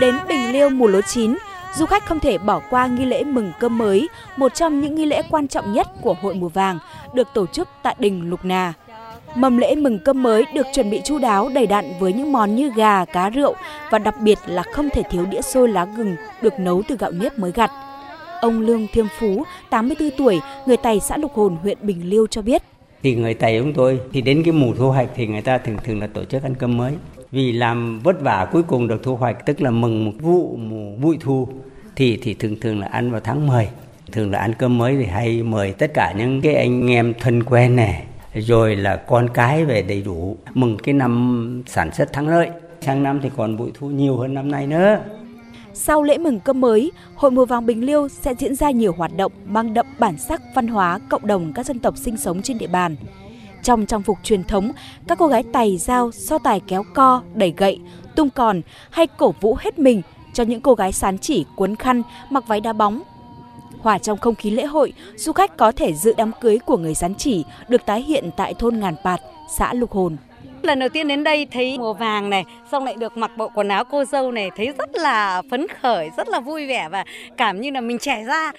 Đến Bình Liêu mùa lúa chín, du khách không thể bỏ qua nghi lễ mừng cơm mới, một trong những nghi lễ quan trọng nhất của Hội Mùa Vàng, được tổ chức tại đình Lục Nà. Mâm lễ mừng cơm mới được chuẩn bị chu đáo đầy đặn với những món như gà, cá rượu và đặc biệt là không thể thiếu đĩa xôi lá gừng được nấu từ gạo nếp mới gặt. Ông Lương Thiêm Phú, 84 tuổi, người Tày xã Lục Hồn, huyện Bình Liêu cho biết. Thì người Tày chúng tôi thì đến cái mùa thu hoạch thì người ta thường thường là tổ chức ăn cơm mới. Vì làm vất vả cuối cùng được thu hoạch tức là mừng một vụ mùa bụi thu thì thì thường thường là ăn vào tháng 10. Thường là ăn cơm mới thì hay mời tất cả những cái anh em thân quen này rồi là con cái về đầy đủ mừng cái năm sản xuất thắng lợi sang năm thì còn bội thu nhiều hơn năm nay nữa sau lễ mừng cơm mới, Hội Mùa Vàng Bình Liêu sẽ diễn ra nhiều hoạt động mang đậm bản sắc văn hóa cộng đồng các dân tộc sinh sống trên địa bàn. Trong trang phục truyền thống, các cô gái tài dao, so tài kéo co, đẩy gậy, tung còn hay cổ vũ hết mình cho những cô gái sán chỉ cuốn khăn, mặc váy đá bóng, Hòa trong không khí lễ hội, du khách có thể dự đám cưới của người sán chỉ được tái hiện tại thôn Ngàn Pạt, xã Lục Hồn. Lần đầu tiên đến đây thấy mùa vàng này, xong lại được mặc bộ quần áo cô dâu này, thấy rất là phấn khởi, rất là vui vẻ và cảm như là mình trẻ ra.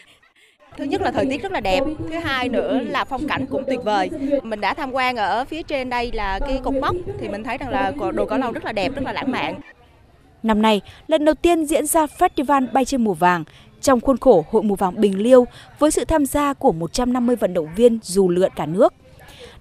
Thứ nhất là thời tiết rất là đẹp, thứ hai nữa là phong cảnh cũng tuyệt vời. Mình đã tham quan ở phía trên đây là cái cột mốc thì mình thấy rằng là đồ cỏ lâu rất là đẹp, rất là lãng mạn. Năm nay, lần đầu tiên diễn ra Festival Bay trên mùa vàng trong khuôn khổ Hội Mùa Vàng Bình Liêu với sự tham gia của 150 vận động viên dù lượn cả nước.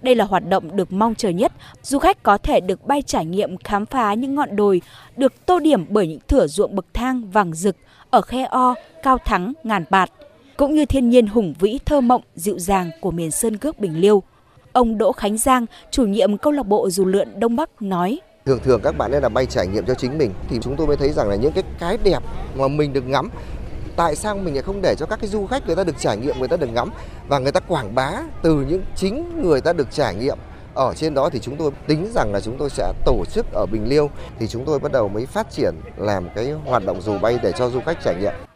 Đây là hoạt động được mong chờ nhất, du khách có thể được bay trải nghiệm khám phá những ngọn đồi được tô điểm bởi những thửa ruộng bậc thang vàng rực ở Khe O, Cao Thắng, Ngàn Bạt, cũng như thiên nhiên hùng vĩ thơ mộng dịu dàng của miền Sơn Cước Bình Liêu. Ông Đỗ Khánh Giang, chủ nhiệm câu lạc bộ dù lượn Đông Bắc nói: Thường thường các bạn nên là bay trải nghiệm cho chính mình thì chúng tôi mới thấy rằng là những cái cái đẹp mà mình được ngắm tại sao mình lại không để cho các cái du khách người ta được trải nghiệm người ta được ngắm và người ta quảng bá từ những chính người ta được trải nghiệm ở trên đó thì chúng tôi tính rằng là chúng tôi sẽ tổ chức ở Bình Liêu thì chúng tôi bắt đầu mới phát triển làm cái hoạt động dù bay để cho du khách trải nghiệm.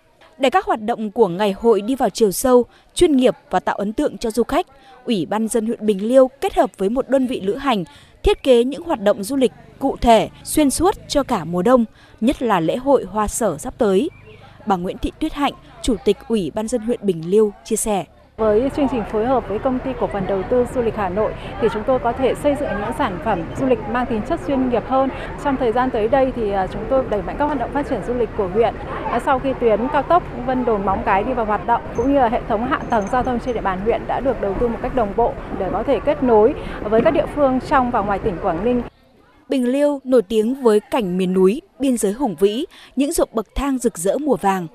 Để các hoạt động của ngày hội đi vào chiều sâu, chuyên nghiệp và tạo ấn tượng cho du khách, Ủy ban dân huyện Bình Liêu kết hợp với một đơn vị lữ hành thiết kế những hoạt động du lịch cụ thể xuyên suốt cho cả mùa đông, nhất là lễ hội hoa sở sắp tới. Bà Nguyễn Thị Tuyết Hạnh, Chủ tịch Ủy ban dân huyện Bình Liêu chia sẻ. Với chương trình phối hợp với công ty cổ phần đầu tư du lịch Hà Nội thì chúng tôi có thể xây dựng những sản phẩm du lịch mang tính chất chuyên nghiệp hơn. Trong thời gian tới đây thì à, chúng tôi đẩy mạnh các hoạt động phát triển du lịch của huyện. À, sau khi tuyến cao tốc Vân Đồn Móng Cái đi vào hoạt động cũng như là hệ thống hạ tầng giao thông trên địa bàn huyện đã được đầu tư một cách đồng bộ để có thể kết nối với các địa phương trong và ngoài tỉnh Quảng Ninh. Bình Liêu nổi tiếng với cảnh miền núi, biên giới hùng vĩ, những ruộng bậc thang rực rỡ mùa vàng.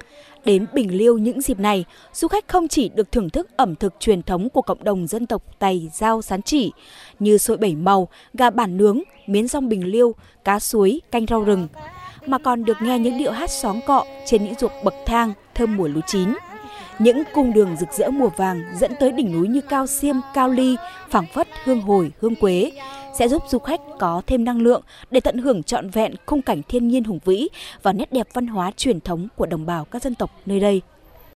Đến Bình Liêu những dịp này, du khách không chỉ được thưởng thức ẩm thực truyền thống của cộng đồng dân tộc Tày, Giao, Sán Chỉ như sôi bảy màu, gà bản nướng, miến rong Bình Liêu, cá suối, canh rau rừng, mà còn được nghe những điệu hát xóm cọ trên những ruộng bậc thang thơm mùa lúa chín. Những cung đường rực rỡ mùa vàng dẫn tới đỉnh núi như Cao Xiêm, Cao Ly, phảng phất hương hồi, hương quế sẽ giúp du khách có thêm năng lượng để tận hưởng trọn vẹn khung cảnh thiên nhiên hùng vĩ và nét đẹp văn hóa truyền thống của đồng bào các dân tộc nơi đây.